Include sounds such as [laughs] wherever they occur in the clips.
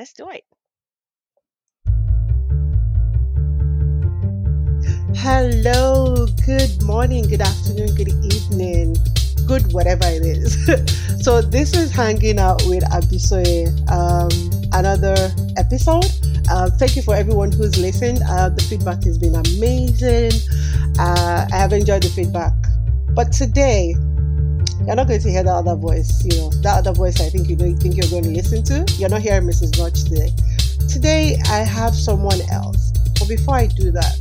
let's do it. Hello, good morning, good afternoon, good evening, good whatever it is. [laughs] so this is hanging out with Abisoye, um, another episode. Uh, thank you for everyone who's listened. Uh, the feedback has been amazing. Uh, I have enjoyed the feedback. But today, you're not going to hear that other voice. You know that other voice. I think you know. You think you're going to listen to. You're not hearing Mrs. Notch today. Today, I have someone else. But before I do that,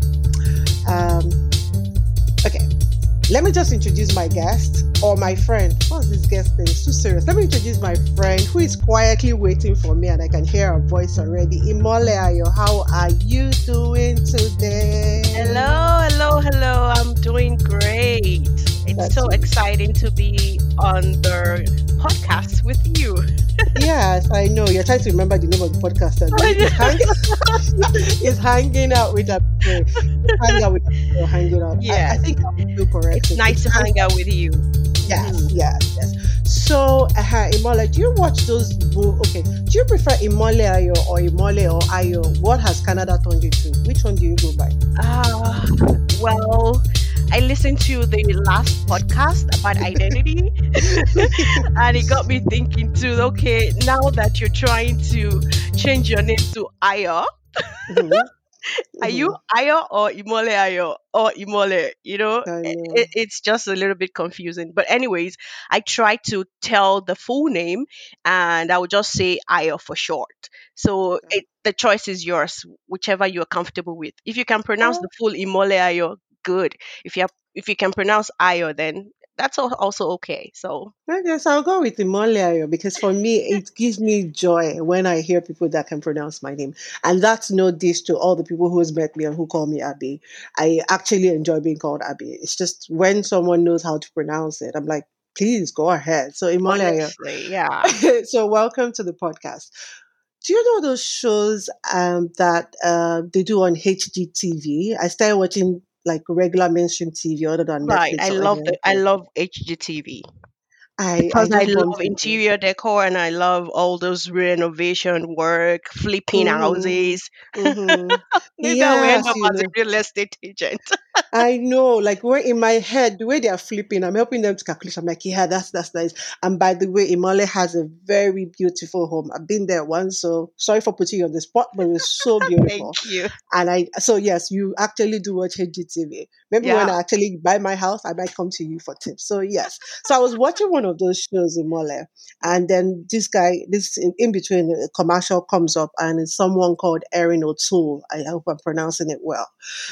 um, okay, let me just introduce my guest or my friend. What's this guest name? It's too serious. Let me introduce my friend who is quietly waiting for me, and I can hear her voice already. Imole Ayo, how are you doing today? Hello, hello, hello. I'm doing great. It's That's so nice. exciting to be on the podcast with you. [laughs] Yes, I know. You're trying to remember the name of the podcast. [laughs] And it's, hanging, [laughs] it's hanging out with a hang out with a hanging out. I, I think I'm still correct. It's nice to hang out with you. Yes, Mhm. yes, yes. So, uh, Imole, do you watch those? Bo- okay, do you prefer Imole Ayo or Imole or Ayo? What has Canada turned you to? Which one do you go by? Ah, well, I listened to the last podcast about identity, [laughs] and it got me thinking too. Okay, now that you're trying to change your name to Ayo, Mhm, [laughs] are you mhm. Ayo or Imole Ayo or Imole? You know, it, it's just a little bit confusing. But anyways, I try to tell the full name, and I would just say Ayo for short. So Okay. it, the choice is yours, whichever you're comfortable with. If you can pronounce Oh, the full Imole Ayo, good. If you have, if you can pronounce Ayo, then that's also okay. So I guess I'll go with Imole because for me, it [laughs] gives me joy when I hear people that can pronounce my name. And that's no diss to all the people who's met me and who call me Abby. I actually enjoy being called Abby. It's just when someone knows how to pronounce it, I'm like, please go ahead. So Imole yeah. [laughs] so welcome to the podcast. Do you know those shows um, that uh, they do on HGTV? I started watching like regular mainstream TV other than Right. I Netflix or love the I love HGTV. I I because I bump love interior decor and I love all those renovation work, flipping Mm-hmm. houses. Mm-hmm. [laughs] Maybe I end up as a real estate agent. [laughs] I know, like when in my head, the way they are flipping, I'm helping them to calculate. I'm like, yeah, that's that's nice. And by the way, Imole has a very beautiful home. I've been there once, so sorry for putting you on the spot, but it was so [laughs] beautiful. Thank you. And I, so yes, you actually do watch HGTV. Maybe when I actually buy my house, I might come to you for tips. So yes, so I was watching one of those shows in Mole, and then this guy, this in, in between, a commercial comes up, and it's someone called Erin O'Toole. I hope I'm pronouncing it well.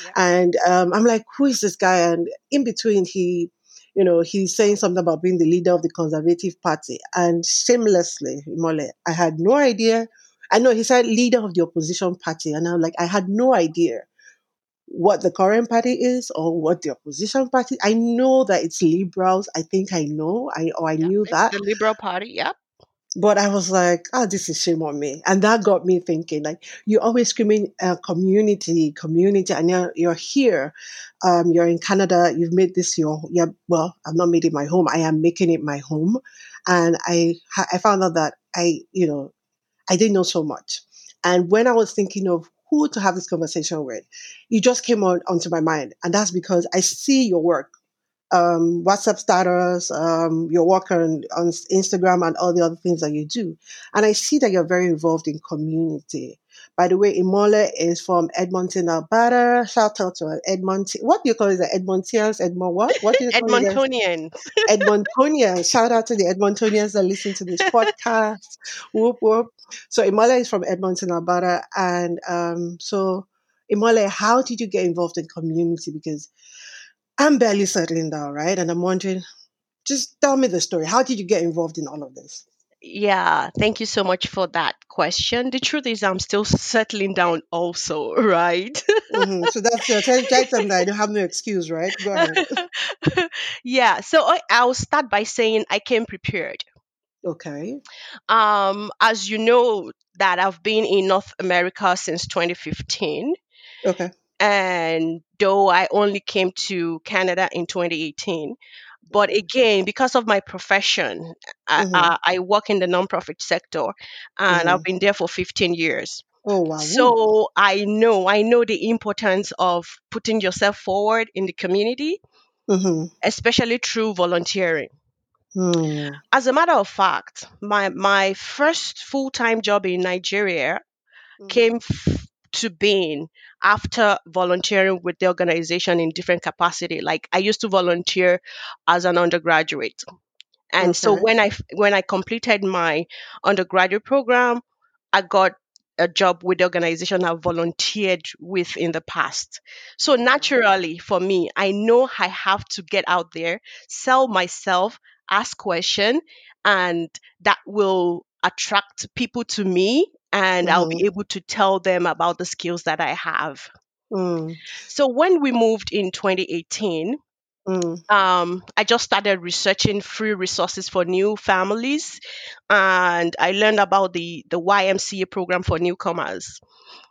Yeah. And um, I'm like, who is this guy? And in between, he, you know, he's saying something about being the leader of the Conservative Party. And shamelessly, Mole, I had no idea. I know he said leader of the opposition party. And I'm like, I had no idea what the current party is or what the opposition party. I know that it's liberals. I think I know. I or I Yeah. knew that. the Liberal Party. Yep. But I was like, oh, this is shame on me. And that got me thinking, like, you're always screaming uh, community, community, and you're, you're here. Um, you're in Canada. You've made this your, yeah, well, I've not made it my home. I am making it my home. And I, I found out that I, you know, I didn't know so much. And when I was thinking of who to have this conversation with, you just came on onto my mind. And that's because I see your work um, WhatsApp status, um, your work on, on Instagram, and all the other things that you do. And I see that you're very involved in community. By the way, Imole is from Edmonton, Alberta. Shout out to Edmonton. What do you call it? The Edmontians? Edmont what? What do you call it? guys? [laughs] Edmontonians. Edmontonians. Shout out to the Edmontonians that listen to this podcast. whoop whoop. So Imole is from Edmonton, Alberta, and um, so Imole, how did you get involved in community? Because I'm barely settling down, right? And I'm wondering, just tell me the story. How did you get involved in all of this? Yeah, thank you so much for that question. The truth is, I'm still settling down, also, [laughs] right? hmm So that's tell, tell them that I don't have no excuse, right? Go ahead. [laughs] yeah, so I, I'll start by saying I came prepared. Okay. Um, as you know, that I've been in North America since 2015, Okay. And though I only came to Canada in 2018, But again, because of my profession, I, Mm-hmm. I, I work in the nonprofit sector and I've Mm-hmm. been there for 15 years. Oh wow. So I know, I know the importance of putting yourself forward in the community, Mm-hmm. especially through volunteering. Mm. As a matter of fact, my my first full-time job in Nigeria Mm. came f- to being after volunteering with the organization in different capacity. Like I used to volunteer as an undergraduate. And so mm-hmm. when I when I completed my undergraduate program, I got a job with the organization I volunteered with in the past. So naturally for me, I know I have to get out there, sell myself, ask question, and that will attract people to me and I'll Mm-hmm. be able to tell them about the skills that I have. Mm. So when we moved in 2018, Mm. um, I just started researching free resources for new families, and I learned about the the YMCA program for newcomers.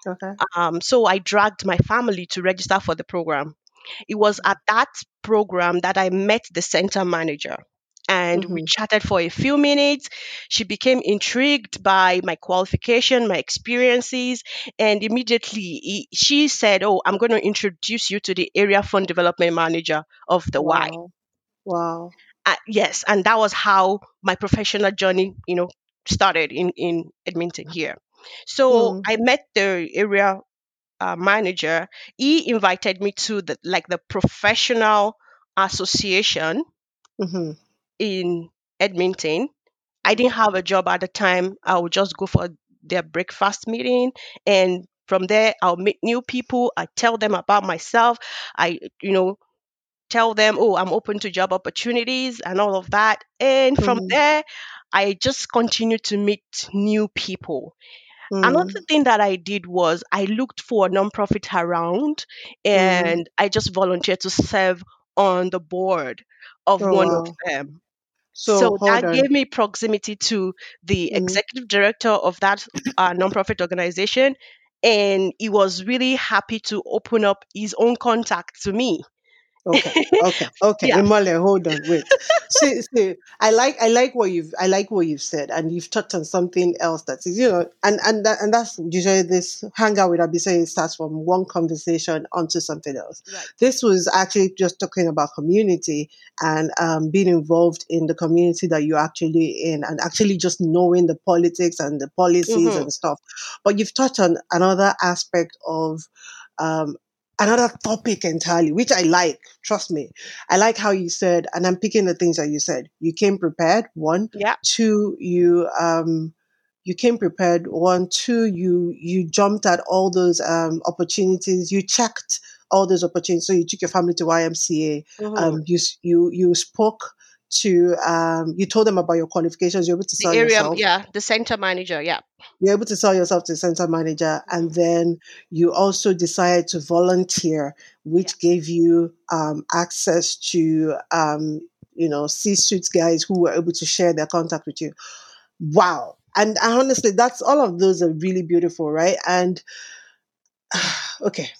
Okay. Um, so I dragged my family to register for the program. It was at that program that I met the center manager. And we Mm-hmm. chatted for a few minutes. She became intrigued by my qualification, my experiences, and immediately he- she said, Oh, I'm going to introduce you to the area fund development manager of the Y. Wow. Wow. Uh, yes, and that was how my professional journey, you know, started in in Edmonton here. So Mm. I met the area uh, manager. He invited me to the like the professional association Mm-hmm. In Edmonton. I didn't have a job at the time. I would just go for their breakfast meeting and from there I'll meet new people. I tell them about myself. I you know tell them, oh, I'm open to job opportunities and all of that. And from Mm-hmm. there, I just continue to meet new people. Mm. Another thing that I did was I looked for a nonprofit around Mm. and I just volunteered to serve on the board of Oh one of them. So So that on. gave me proximity to the Mm. executive director of that uh, nonprofit organization. And he was really happy to open up his own contact to me. Okay, okay, [laughs] okay. Yeah. Imole, hold on, wait. [laughs] See, see, I like, I like what you've, I like what you've said, and you've touched on something else that is, you know, and and that, and that's usually this hangout with Abisoye starts from one conversation onto something else. Right. This was actually just talking about community and um, being involved in the community that you're actually in, and actually just knowing the politics and the policies hmm and stuff. But you've touched on another aspect of um, another topic entirely, which I like. Trust me. I like how you said, and I'm picking the things that you said. You came prepared, one. Yeah. Two, you um you came prepared, one, two, you you jumped at all those um opportunities, you checked all those opportunities. So you took your family to YMCA, hmm um you you you spoke to um you told them about your qualifications, you're able to sell The area, yourself. yeah, the center manager, yeah. you're able to sell yourself to the center manager and then you also decided to volunteer which gave you um, access to um, you know c-suite guys who were able to share their contact with you. Wow. And, and honestly that's all of those are really beautiful right? And [sighs] okay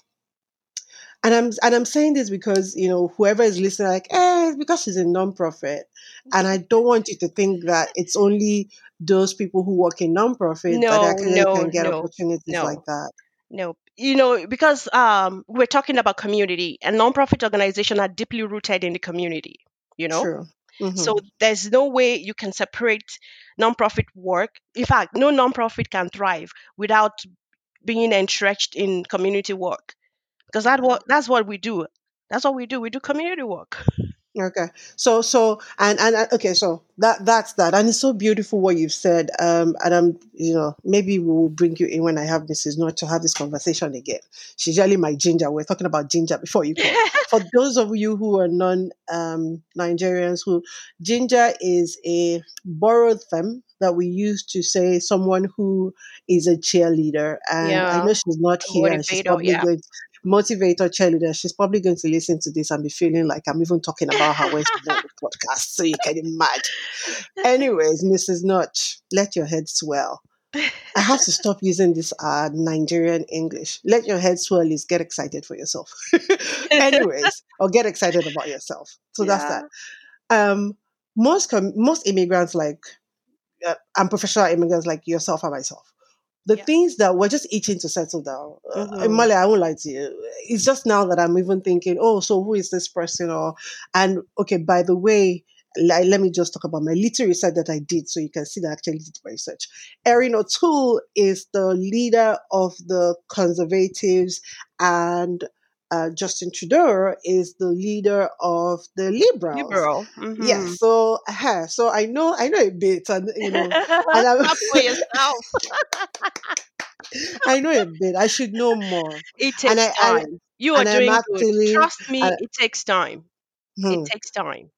and I'm and I'm saying this because you know whoever is listening, like, eh, it's because she's a non-profit, and I don't want you to think that it's only those people who work in non-profit that actually no, can get no, opportunities like that. no. You know, because um, we're talking about community, and nonprofit organizations are deeply rooted in the community. You know, True. so Mm-hmm. there's no way you can separate nonprofit work. In fact, no nonprofit can thrive without being entrenched in community work, because that what that's what we do. That's what we do. We do community work. Okay. So so and and uh, okay. So that that's that, and it's so beautiful what you've said. Um, and I'm you know maybe we'll bring you in when I have Mrs. Notch to have this conversation again. She's really my ginger. We're talking about ginger before you come. [laughs] For those of you who are non um Nigerians, who ginger is a borrowed term that we use to say someone who is a cheerleader. And I know she's not here, and she's probably Yeah. going motivator cheerleader. She's probably going to listen to this and be feeling like I'm even talking about her when she's on the podcast. So you can imagine. Anyways, Mrs. Notch, let your head swell. I have to stop using this uh, Nigerian English. Let your head swell is get excited for yourself. [laughs] Anyways, or get excited about yourself. So that's that. um, most com- most immigrants like uh, and professional immigrants like yourself and myself the Yeah. things that we're just itching to settle down. Uh, Mhm. Mali, I won't lie to you. It's just now that I'm even thinking, oh, so who is this person? Or and okay, by the way, li- let me just talk about my little research that I did, so you can see that I actually did my research. Erin O'Toole is the leader of the Conservatives, and uh, Justin Trudeau is the leader of the Liberals. Liberal. Mhm. Yes, so uh, so I know I know a bit, and you know, and [laughs] I'm, Clap for yourself. [laughs] I know a bit. I should know more. It takes I, I time. You are doing actually- good. Trust me, and- it takes time. hmm, It takes time.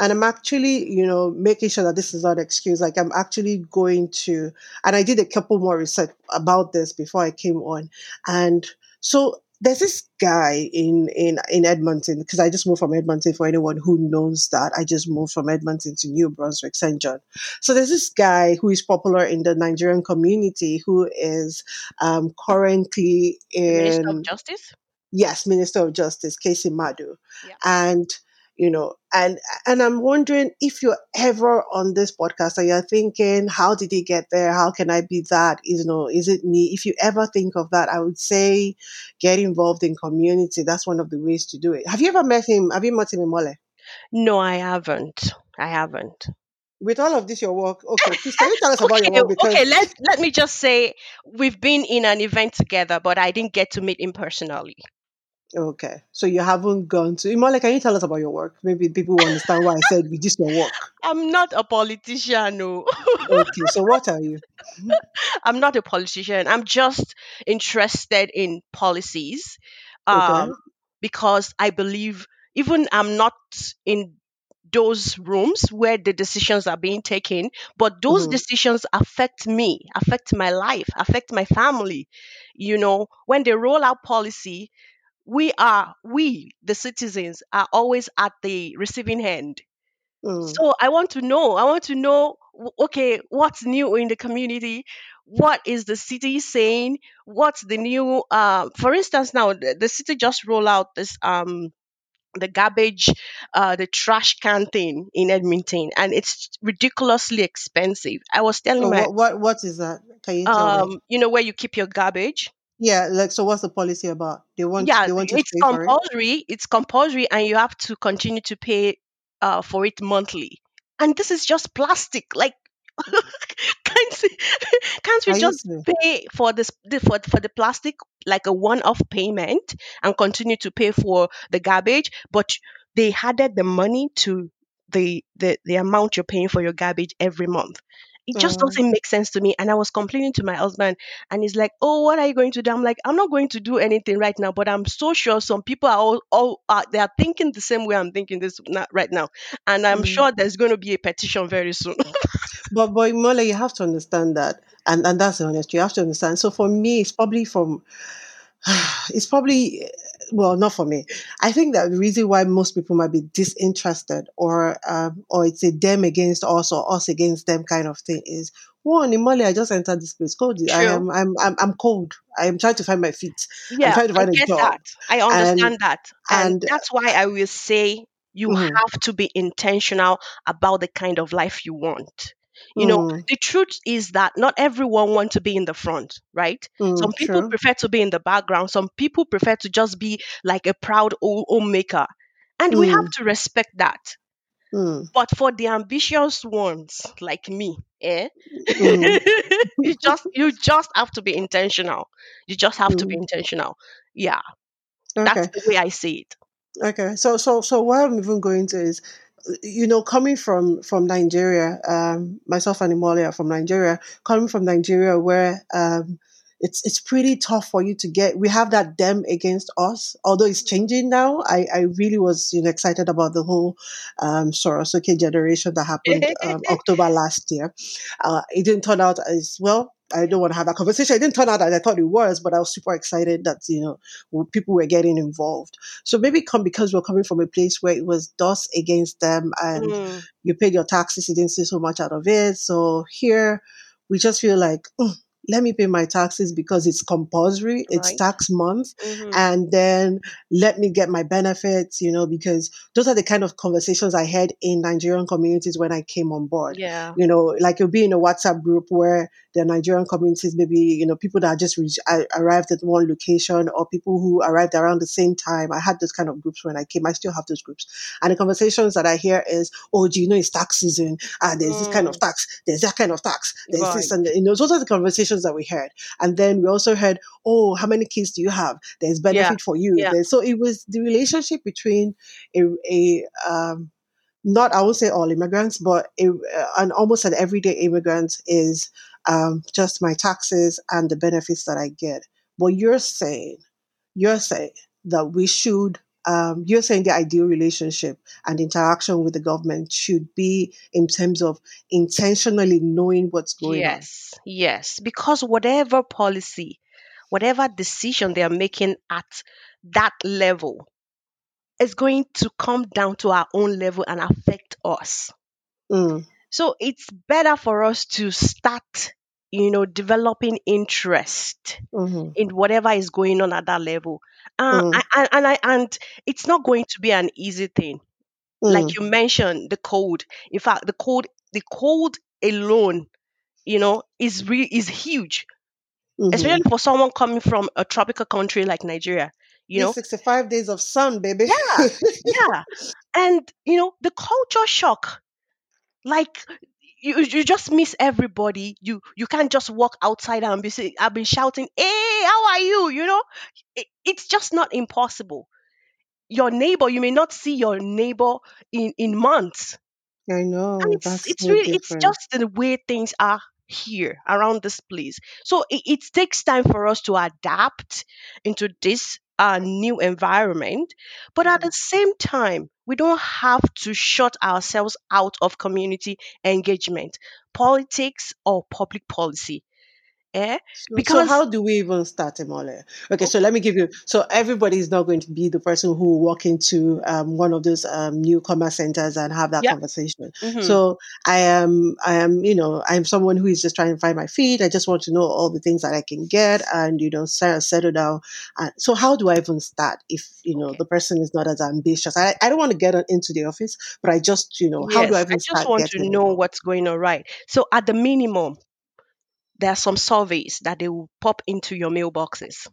and I'm actually, you know, making sure that this is not an excuse. Like I'm actually going to, and I did a couple more research about this before I came on, and so there's this guy in in in Edmonton because I just moved from Edmonton. For anyone who knows that, I just moved from Edmonton to New Brunswick, St. John. So there's this guy who is popular in the Nigerian community who is um, currently The Minister in of Justice. yes, Minister of Justice Kaycee Madu, Yeah. and you know, and and I'm wondering if you're ever on this podcast and you're thinking, how did he get there? How can I be that? Is you know, is it me? If you ever think of that, I would say get involved in community. That's one of the ways to do it. Have you ever met him? Have you met him in Mole? No, I haven't. I haven't. With all of this, your work. Okay, please can you tell us about Okay, your work? Because okay. Let let me just say we've been in an event together, but I didn't get to meet him personally. Okay, so you haven't gone to Imole. Can you tell us about your work? Maybe people will understand why I said with this your work. [laughs] I'm not a politician. No, Okay, so what are you? [laughs] I'm not a politician. I'm just interested in policies, Okay. um, because I believe even I'm not in those rooms where the decisions are being taken, but those Mhm. decisions affect me, affect my life, affect my family. You know, when they roll out policy, we are we the citizens are always at the receiving end Mm. so i want to know i want to know okay what's new in the community what is the city saying what's the new uh, for instance now the, the city just roll out this um the garbage uh the trash can thing in edmonton and it's ridiculously expensive i was telling So my what, what what is that? Can you tell me? um you know where you keep your garbage Yeah, like so what's the policy about? They want yeah they want to it's pay for it? compulsory it's compulsory and you have to continue to pay uh, for it monthly and this is just plastic like can't, [laughs] can't we [laughs] just pay for this the, for, for the plastic like a one-off payment and continue to pay for the garbage but they added the money to the the, the amount you're paying for your garbage every month it just Uh, doesn't make sense to me and i was complaining to my husband and he's like oh what are you going to do i'm like i'm not going to do anything right now but i'm so sure some people are all, all uh, they are thinking the same way i'm thinking this right now and i'm mm. sure there's going to be a petition very soon [laughs] But but Mole, you have to understand that, and and that's the honest. You have to understand. So for me, it's probably from, [sighs] it's probably, well, not for me. I think that the reason why most people might be disinterested, or um, or it's a them against us or us against them kind of thing, is one in Mole. I just entered this place. Cold. I am I'm. I'm. I'm cold. I am trying to find my feet. I'm yeah trying to i find a get job, that i and understand that and and that's why i will say you mm, have to be intentional about the kind of life you want you know mm, the truth is that not everyone wants to be in the front right? Mm, some people true. prefer to be in the background. Some people prefer to just be like a proud home- homemaker. And we have Mm, to respect that. Mm, but for the ambitious ones like me eh? Mm, [laughs] you just you just have to be intentional. You just have to be mm. intentional. Yeah. That's the way i see it. Okay, so so so what I'm even going to is, you know, coming from from Nigeria, um, myself and Imolia are from Nigeria, coming from Nigeria where um, it's it's pretty tough for you to get. We have that them against us, although it's changing now. I I really was you know excited about the whole um, Sorosoke generation that happened um, [laughs] October last year. Uh, it didn't turn out as well. I don't want to have that conversation. It didn't turn out as I thought it was, but I was super excited that you know people were getting involved. So maybe come because we're coming from a place where it was us against them and Mm, you paid your taxes, you didn't see so much out of it. So here we just feel like "Mm, let me pay my taxes because it's compulsory, it's tax month, Mm-hmm. and then let me get my benefits, you know, because those are the kind of conversations I had in Nigerian communities when I came on board. Yeah. You know, like you'll be in a WhatsApp group where the Nigerian communities, maybe, you know, people that just arrived at one location or people who arrived around the same time. I had those kind of groups when I came. I still have those groups. And the conversations that I hear is, oh, do you know it's tax season? Ah, there's this kind of Mm. tax. There's that kind of tax. There's Right. this and you know, those are the conversations that we heard. And then we also heard, oh, how many kids do you have? There's Yeah. benefit for you. Yeah. So it was the relationship between a, a um, not I won't say all immigrants, but a, uh, an almost an everyday immigrant is um, just my taxes and the benefits that I get. But you're saying, you're saying that we should. Um, you're saying the ideal relationship and interaction with the government should be in terms of intentionally knowing what's going on. Yes. Yes. Because whatever policy, whatever decision they are making at that level is going to come down to our own level and affect us. Mm, So it's better for us to start, you know, developing interest mhm, in whatever is going on at that level. Uh, mm, I- and, I and it's not going to be an easy thing. Like mm, you mentioned, the code. In fact, the code, the code alone, you know, is re- is huge, mhm. especially for someone coming from a tropical country like Nigeria. You know, 65 days of sun, baby. yeah, yeah, [laughs] and you know the culture shock. Like you, you just miss everybody. You you can't just walk outside and be say, I've been shouting, "Hey, how are you?" You know, it, it's just not impossible. Your neighbor, you may not see your neighbor in in months I and know, it's it's so really it's just the way things are here around this place so it, it takes time for us to adapt into this uh, new environment but at Mhm. the same time we don't have to shut ourselves out of community engagement politics or public policy eh? So, so because how do we even start, Imole? Okay, so let me give you. So everybody is not going to be the person who walk into um, one of those um, new commerce centers and have that yeah conversation. hmm So I am, I am, you know, I am someone who is just trying to find my feet. I just want to know all the things that I can get and you know settle, settle down. And so how do I even start if you know okay the person is not as ambitious? I, I don't want to get into the office, but I just you know how do I yes i just want to know what's going on right so at the minimum there are some surveys that they will pop into your mailboxes.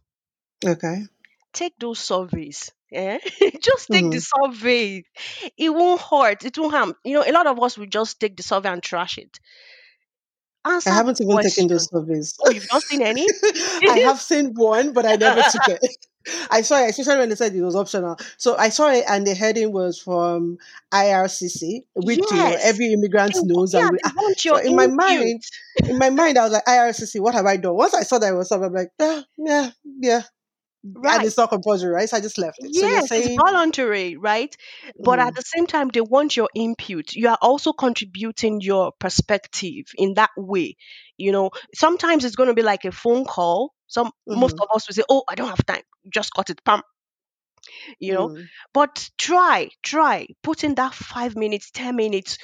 Okay. Take those surveys. Eh? [laughs] just take the Mm-hmm. survey. It won't hurt. It won't harm. You know, a lot of us will just take the survey and trash it. I Answer the haven't even taken those surveys. Oh, you've not seen any? [laughs] I have seen one, but I never took it. [laughs] [laughs] I saw it, especially when they said it was optional. So I saw it, and the heading was from IRCC, which you know every immigrant They, knows. yeah, And we, so in my mind, in my mind, I was like, IRCC, what have I done? Once I saw that it was something, I'm like, yeah, yeah, yeah, and it's not compulsory, right? So I just left it. So you're Yes, it's voluntary, right? But at mm, the same time, they want your input. You are also contributing your perspective in that way. You know, sometimes it's going to be like a phone call. Some most mm, of us will say, "Oh, I don't have time. Just cut it, pam." You know, mm, but try, try, put in that five minutes, ten minutes.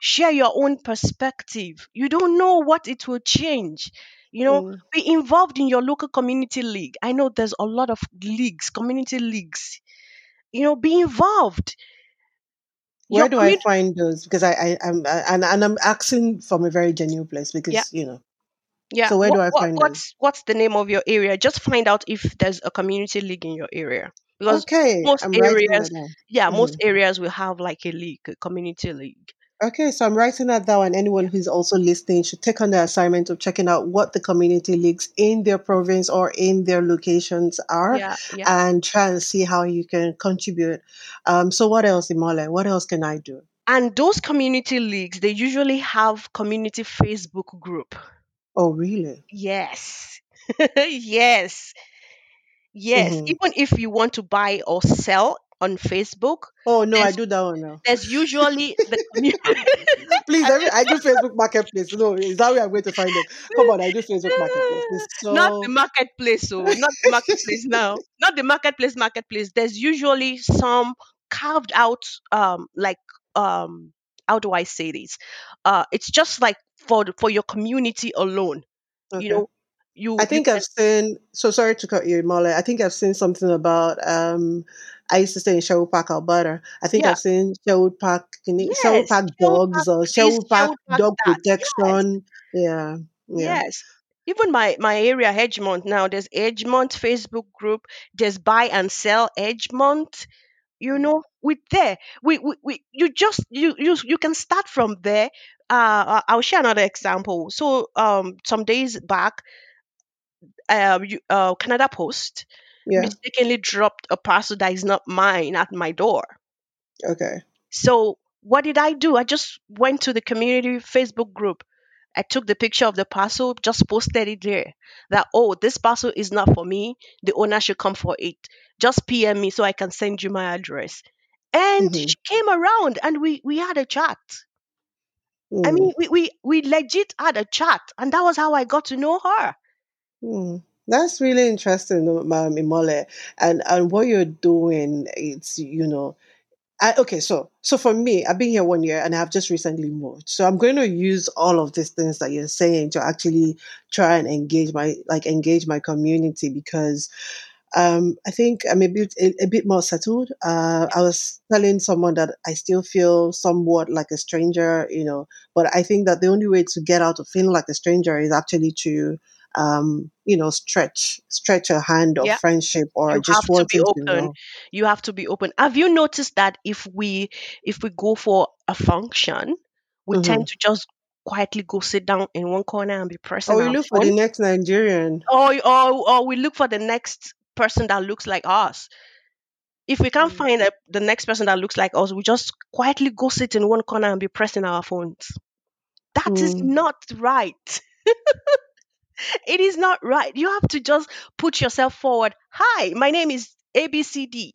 Share your own perspective. You don't know what it will change. You know, mm. be involved in your local community league. I know there's a lot of leagues, community leagues you know be involved your where do I find those? Because I, I, I'm, and, and I'm asking from a very genuine place yeah because you know. Yeah So where what, do I find those? what's what's the name of your area just find out if there's a community league in your area because Okay, most I'm areas yeah most Mhm. areas will have like a league a community league Okay, so I'm writing that down, and anyone who's also listening should take on the assignment of checking out what the community leagues in their province or in their locations are, yeah yeah and try and see how you can contribute. Um, so what else, Imole? What else can I do? and those community leagues they usually have community facebook group Oh, really? yes [laughs] yes yes hmm even if you want to buy or sell on facebook Oh no, I there's do that one now. there's usually the community [laughs] Please, [laughs] every I do Facebook Marketplace. No, is that where I'm going to find it? Come on, I do Facebook Marketplace. It's not the marketplace, so not the marketplace now. Not the marketplace marketplace. There's usually some carved out um like um how do I say this? Uh it's just like for for your community alone. You know, you I you think I've can seen. So sorry to cut you, Molly. I think I've seen something about. Um, I used to stay in Sherwood Park, Alberta. I think yeah I've seen Sherwood Park, can you- Sherwood yes Park Sherwood Park dogs or Sherwood Park Sherwood Park dog that yes protection. Yeah, yeah. yes even my my area Edgemont now there's Edgemont Facebook group there's buy and sell Edgemont you know with there. We, we, we you just you, you you can start from there. Uh i'll share another example. So um some days back um you, uh canada post Yeah. mistakenly dropped a parcel that is not mine at my door. Okay. so what did i do? I just went to the community facebook group I took the picture of the parcel, just posted it there. That oh, this parcel is not for me. The owner should come for it. Just PM me so I can send you my address. And Mm-hmm. she came around and we we had a chat. I Mm, mean, we we we legit had a chat, and that was how I got to know her. mm. That's really interesting, um, Imole. And and what you're doing, it's you know, I, okay, so so for me, I've been here one year and I've just recently moved. So I'm going to use all of these things that you're saying to actually try and engage my like engage my community because um, I think I'm a bit a, a bit more settled. Uh, I was telling someone that I still feel somewhat like a stranger, you know, but I think that the only way to get out of feeling like a stranger is actually to um, you know, stretch stretch a hand of Yeah, friendship or you just to be to open. know. You have to be open. Have you noticed that if we if we go for a function, we hmm tend to just quietly go sit down in one corner and be Or pressing you our look for the next Nigerian. or or or we look for the next person that looks like us. If we can't Mm. find a, the next person that looks like us, we just quietly go sit in one corner and be pressing our phones. That is Mm. not right. [laughs] It is not right. You have to just put yourself forward. Hi, my name is ABCD.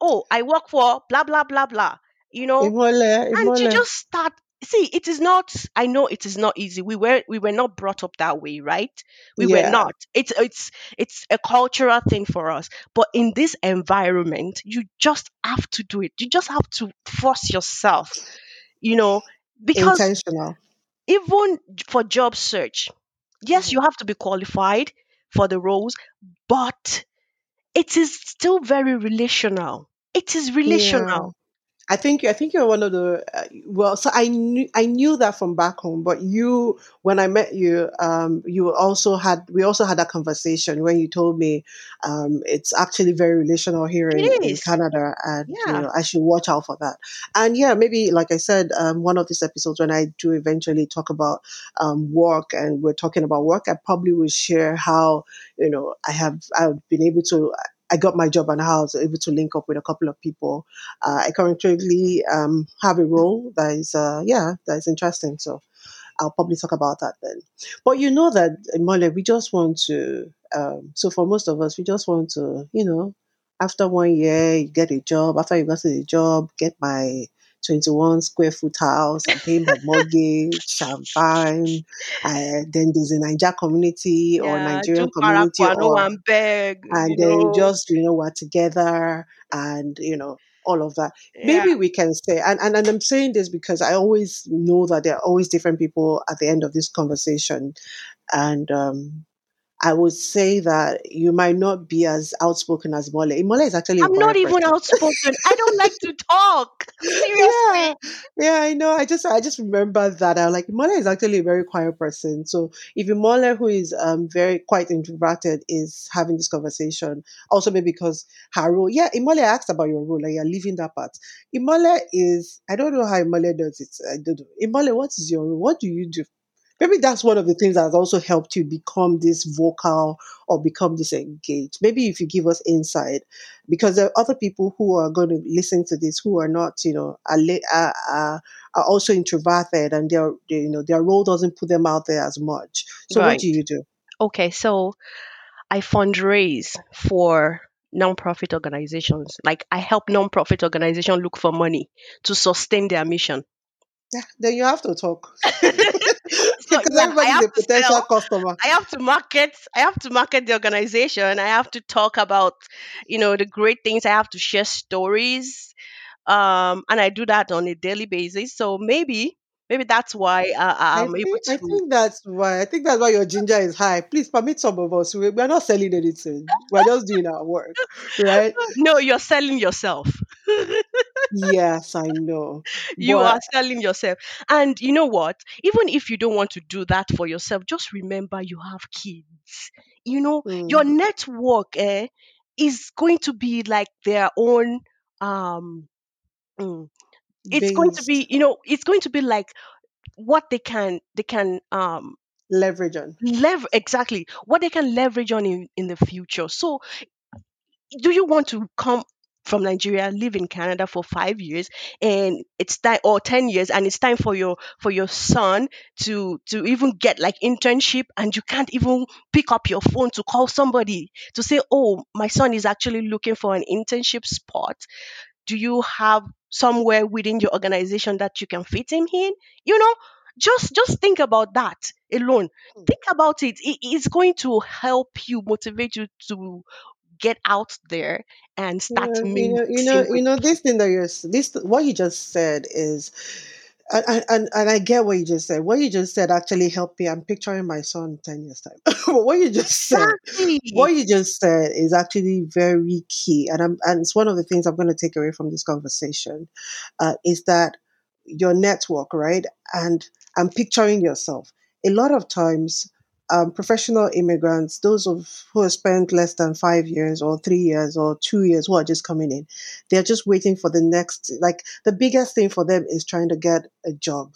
Oh, I work for blah blah blah blah. You know, Imole, and you just start see it is not i know it is not easy we were we were not brought up that way right we were not it's it's it's a cultural thing for us but in this environment you just have to do it you just have to force yourself you know because Intentional. even for job search yes you have to be qualified for the roles but it is still very relational it is Yeah. relational I think I think you're one of the uh, well. So I knew I knew that from back home, but you, when I met you, um, you also had we also had that conversation when you told me um, it's actually very relational here in, in Canada, and you know I should watch out for that. And yeah, maybe like I said, um, one of these episodes when I do eventually talk about um, work and we're talking about work, I probably will share how you know I have I've been able to. I got my job and I was able to link up with a couple of people uh, I currently um, have a role that is, uh, yeah, that is interesting. So I'll probably talk about that then. But you know that, Mole, we just want to, um, so for most of us, we just want to, you know, after one year, you get a job. After you got the job, get my 21 square foot house and pay my mortgage, I'm fine. Uh, then there's a Niger community or Nigerian community or one beg, and then know. just you know we're together and you know all of that Yeah, maybe we can say and, and and i'm saying this because i always know that there are always different people at the end of this conversation and um i would say that you might not be as outspoken as mole mole is actually I'm not even outspoken. I don't like to talk. Yeah, Seriously. yeah, I know. I just, I just remember that. I like Mola is actually a very quiet person. So if Mola, who is um very quite introverted, is having this conversation, also maybe because her role. Yeah, Imole asked about your role, like you're leaving that part. Imole is, I don't know how Imole does it. I don't know. Imole, what is your role? What do you do? Maybe that's one of the things that has also helped you become this vocal or become this engaged. Maybe if you give us insight, because there are other people who are going to listen to this who are not, you know, are, are, are, also introverted and their, you know, their role doesn't put them out there as much. So what do you do? Okay, so I fundraise for non-profit organizations. Like I help non-profit organizations look for money to sustain their mission. Yeah, then you have to talk [laughs] because yeah, I everybody's have a to potential sell. customer. I have to market. I have to market the organization. I have to talk about, you know, the great things. I have to share stories. Um, and I do that on a daily basis. So maybe Maybe that's why uh, I I'm able think I think that's why I think that's why your ginger is high. Please permit some of us. We, we're not selling anything. We're just doing our work, right? [laughs] No, you're selling yourself. Yes, I know. [laughs] you are selling yourself. And you know what? Even if you don't want to do that for yourself, just remember you have kids. You know, your mm, network eh, is going to be like their own um mm, it's going to be you know it's going to be like what they can they can um leverage on. lever exactly what they can leverage on in, in the future so do you want to come from Nigeria, live in Canada for five years, and it's time or ten years, and it's time for your for your son to to even get like internship, and you can't even pick up your phone to call somebody to say, "Oh, my son is actually looking for an internship spot. Do you have somewhere within your organization that you can fit him in?" You know, just just think about that alone. Mm. Think about it. It is going to help you motivate you to get out there and start Yeah, you know, you know, you know. This thing that you're this what you just said is And, and and I get what you just said. What you just said actually helped me. I'm picturing my son ten years time. [laughs] but what you just said, what you just said is actually very key, and I'm and it's one of the things I'm going to take away from this conversation, uh, is that your network, right? And I'm picturing yourself. A lot of times, um, professional immigrants, those of who have spent less than five years or three years or two years, who are just coming in, they're just waiting for the next. Like the biggest thing for them is trying to get a job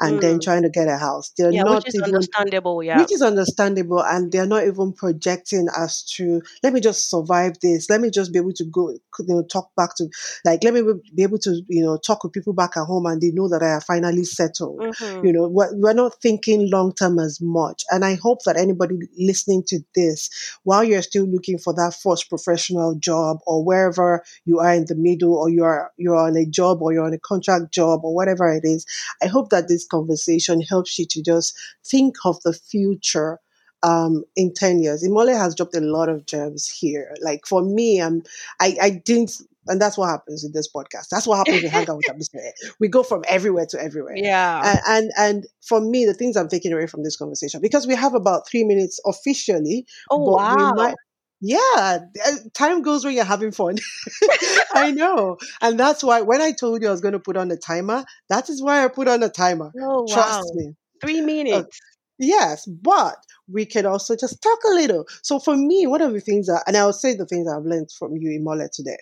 and then Mm. trying to get a house. They're Yeah, which is even understandable. Yeah. which is understandable and they're not even projecting as to let me just survive this let me just be able to go you know talk back to like let me be able to you know talk with people back at home and they know that i have finally settled Mm-hmm. you know we're, we're not thinking long term as much and i hope that anybody listening to this while you're still looking for that first professional job or wherever you are in the middle or you're you're on a job or you're on a contract job or whatever it is i hope that this conversation helps you to just think of the future um, in 10 years. Imole has dropped a lot of gems here. Like for me, I'm, I, I didn't, and that's what happens with this podcast. That's what happens with Hang Out with Abisoye. We go from everywhere to everywhere. yeah. And, and, and for me, the things I'm taking away from this conversation, because we have about three minutes officially, Oh but we might, wow. Yeah, uh, time goes when you're having fun. [laughs] I know. And that's why when I told you I was going to put on a timer, that is why I put on a timer. Oh Trust wow. me. Three Uh, minutes. Yes, but we can also just talk a little. So for me, one of the things that, and I'll say the things I've learned from you, Imole, today,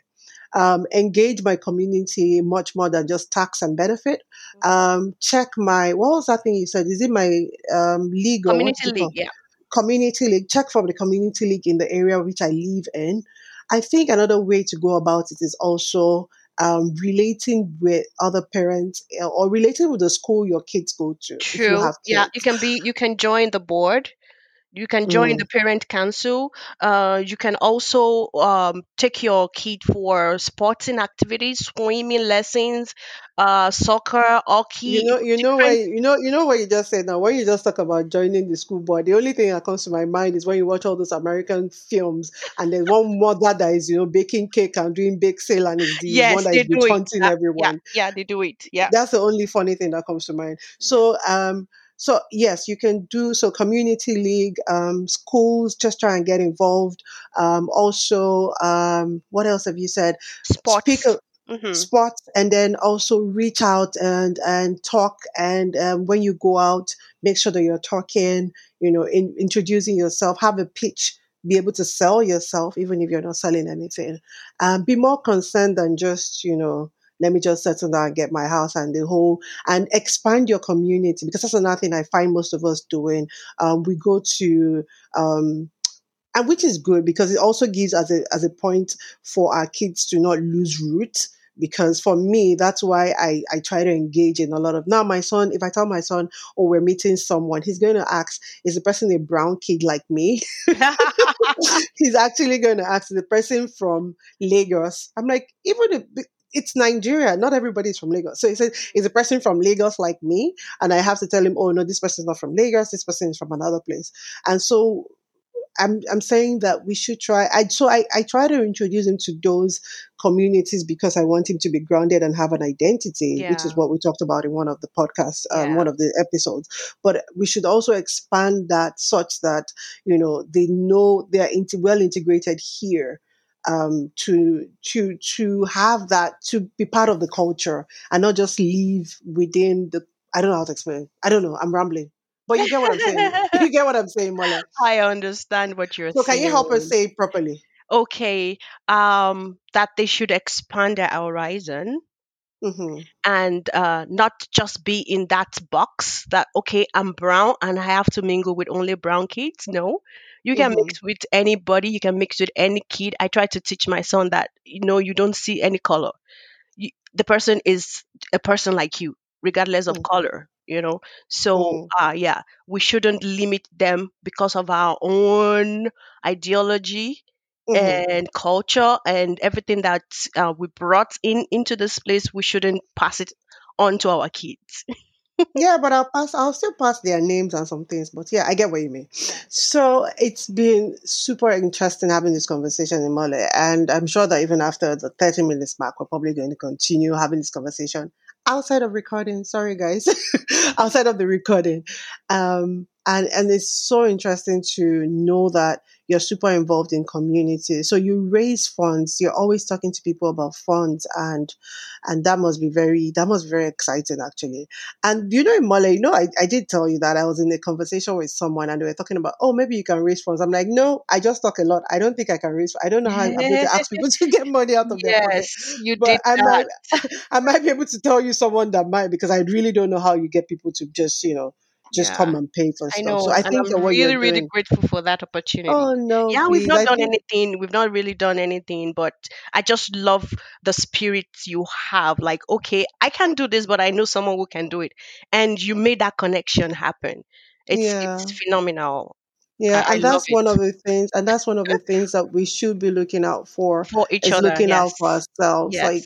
um, engage my community much more than just tax and benefit. Um, check my, what was that thing you said? Is it my um, league or what is Community league. Yeah. Community league. Check from the community league in the area which I live in. I think another way to go about it is also um, relating with other parents uh, or relating with the school your kids go to if True. have Yeah. You can be. You can join the board. You can join the Mm. parent council. Uh, you can also um, take your kid for sporting activities, swimming lessons, uh, soccer, hockey, you know, you know different. you know you know what you just said now. When you just talk about joining the school board, the only thing that comes to my mind is when you watch all those American films and there's one mother that is you know baking cake and doing bake sale and is the one Yes, that they is hunting Uh, yeah, everyone. yeah, they do it. Yeah. That's the only funny thing that comes to mind. So um so yes, you can do so community league, um, schools, just try and get involved. Um, also, um, what else have you said? Sports. Mm-hmm. and then also reach out and and talk and um, when you go out make sure that you're talking you know in, introducing yourself have a pitch be able to sell yourself even if you're not selling anything um, be more concerned than just you know let me just settle down and get my house and the whole and expand your community because that's another thing i find most of us doing. Um, we go to um, and which is good because it also gives as a as a point for our kids to not lose root because for me that's why I, I try to engage in a lot of now my son if i tell my son oh we're meeting someone he's going to ask is the person a brown kid like me? [laughs] [laughs] He's actually going to ask the person from lagos? I'm like even if it's Nigeria. Not everybody's from Lagos. So he said, is a person from Lagos like me? And I have to tell him, oh, no, this person's not from Lagos. This person is from another place. And so I'm I'm saying that we should try. I so I I try to introduce him to those communities because I want him to be grounded and have an identity, which is what we talked about in one of the podcasts, um, Yeah. one of the episodes. But we should also expand that such that you know they know they're well integrated here. Um, to to to have that to be part of the culture and not just live within the I don't know how to explain. I don't know. I'm rambling. But you get what I'm saying. [laughs] You get what I'm saying, Mole. I understand what you're saying. So can you help us say it properly? Okay, um, that they should expand their horizon hmm and uh, not just be in that box that okay i'm brown and i have to mingle with only brown kids no you can hmm mix with anybody you can mix with any kid. I try to teach my son that you know you don't see any color. You, the person is a person like you regardless of Mm, color you know? So mm, uh yeah we shouldn't limit them because of our own ideology mhm. and culture and everything that uh, we brought in into this place. We shouldn't pass it on to our kids [laughs] Yeah, but I'll pass. I'll still pass their names and some things. But yeah, I get what you mean. So it's been super interesting having this conversation Imole, and I'm sure that even after the 30 minutes mark, we're probably going to continue having this conversation outside of recording. Sorry, guys, [laughs] outside of the recording. Um, and and it's so interesting to know that you're super involved in community. So you raise funds. You're always talking to people about funds, and and that must be very that must be very exciting actually. And you know, Imole, you know, I, I did tell you that I was in a conversation with someone and they were talking about, oh, maybe you can raise funds. I'm like, no, I just talk a lot. I don't think I can raise. I don't know how I'm going to ask people [laughs] to get money out of their pocket. yes you But did I might, [laughs] I might be able to tell you someone that might because I really don't know how you get people to just, you know, just yeah come and pay for I stuff. So know, I and think I'm really, really doing. grateful for that opportunity. Oh no, Yeah, we've not I done think anything. We've not really done anything, but I just love the spirit you have. Like, okay, I can't do this, but I know someone who can do it, and you made that connection happen. It's yeah. it's phenomenal. Yeah, I and that's it one of the things, and that's one of the things that we should be looking out for for each other. looking out for ourselves. yes, Like,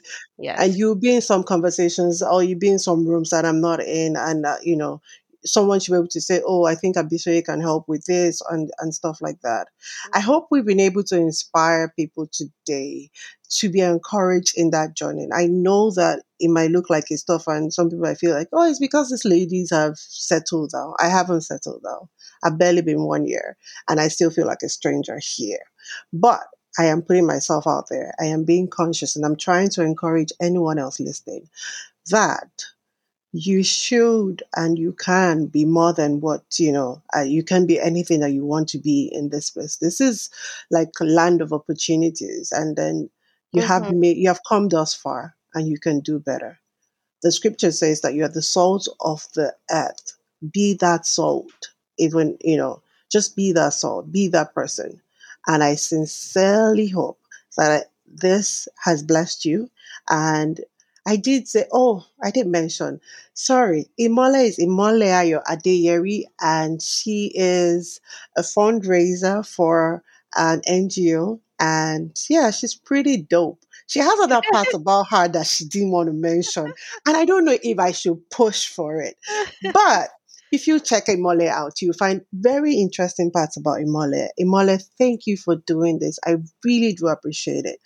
and you'll be in some conversations or you'll be in some rooms that I'm not in, and uh, you know, someone should be able to say, "Oh, I think Abisoye can help with this," and and stuff like that. I mm-hmm. hope we've been able to inspire people today to be encouraged in that journey. I know that it might look like it's tough, and some people I feel like, "Oh, it's because these ladies have settled down." I haven't settled down. I've barely been one year, and I still feel like a stranger here. But I am putting myself out there. I am being conscious, and I'm trying to encourage anyone else listening that you should and you can be more than what you know uh, you can be anything that you want to be in this place this is like a land of opportunities and then you have Mm-hmm. made you have come thus far and you can do better. The scripture says that you are the salt of the earth. Be that salt even you know just be that salt be that person. And i sincerely hope that this has blessed you and i did say oh i didn't mention sorry Imole is imole ayo adeyeri and she is a fundraiser for an ngo and yeah she's pretty dope she has other [laughs] parts about her that she didn't want to mention and I don't know if I should push for it. But if you check Imole out, you'll find very interesting parts about Imole. Imole, thank you for doing this. I really do appreciate it.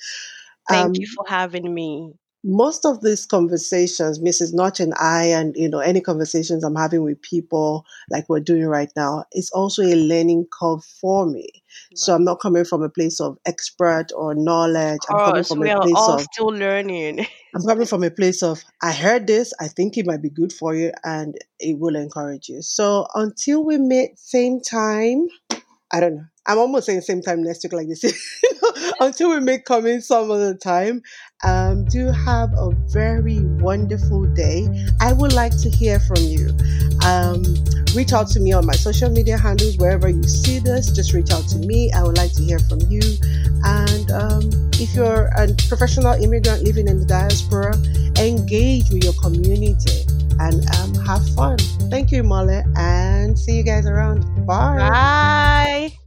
Thank you Um, for having me. Most of these conversations, Mrs. Notch and I, and you know, any conversations I'm having with people like we're doing right now, is also a learning curve for me. So I'm not coming from a place of expert or knowledge. Of I'm coming from we a are place all of still learning. I'm coming from a place of I heard this, I think it might be good for you, and it will encourage you. So until we meet same time, I don't know. I'm almost saying same time next week, like this. [laughs] until we meet coming some other time, um, do have a very wonderful day. I would like to hear from you. Um, reach out to me on my social media handles wherever you see this. Just reach out to me. I would like to hear from you. And um, if you're a professional immigrant living in the diaspora, engage with your community and um, have fun. Thank you, Mole, and see you guys around. Bye. Bye.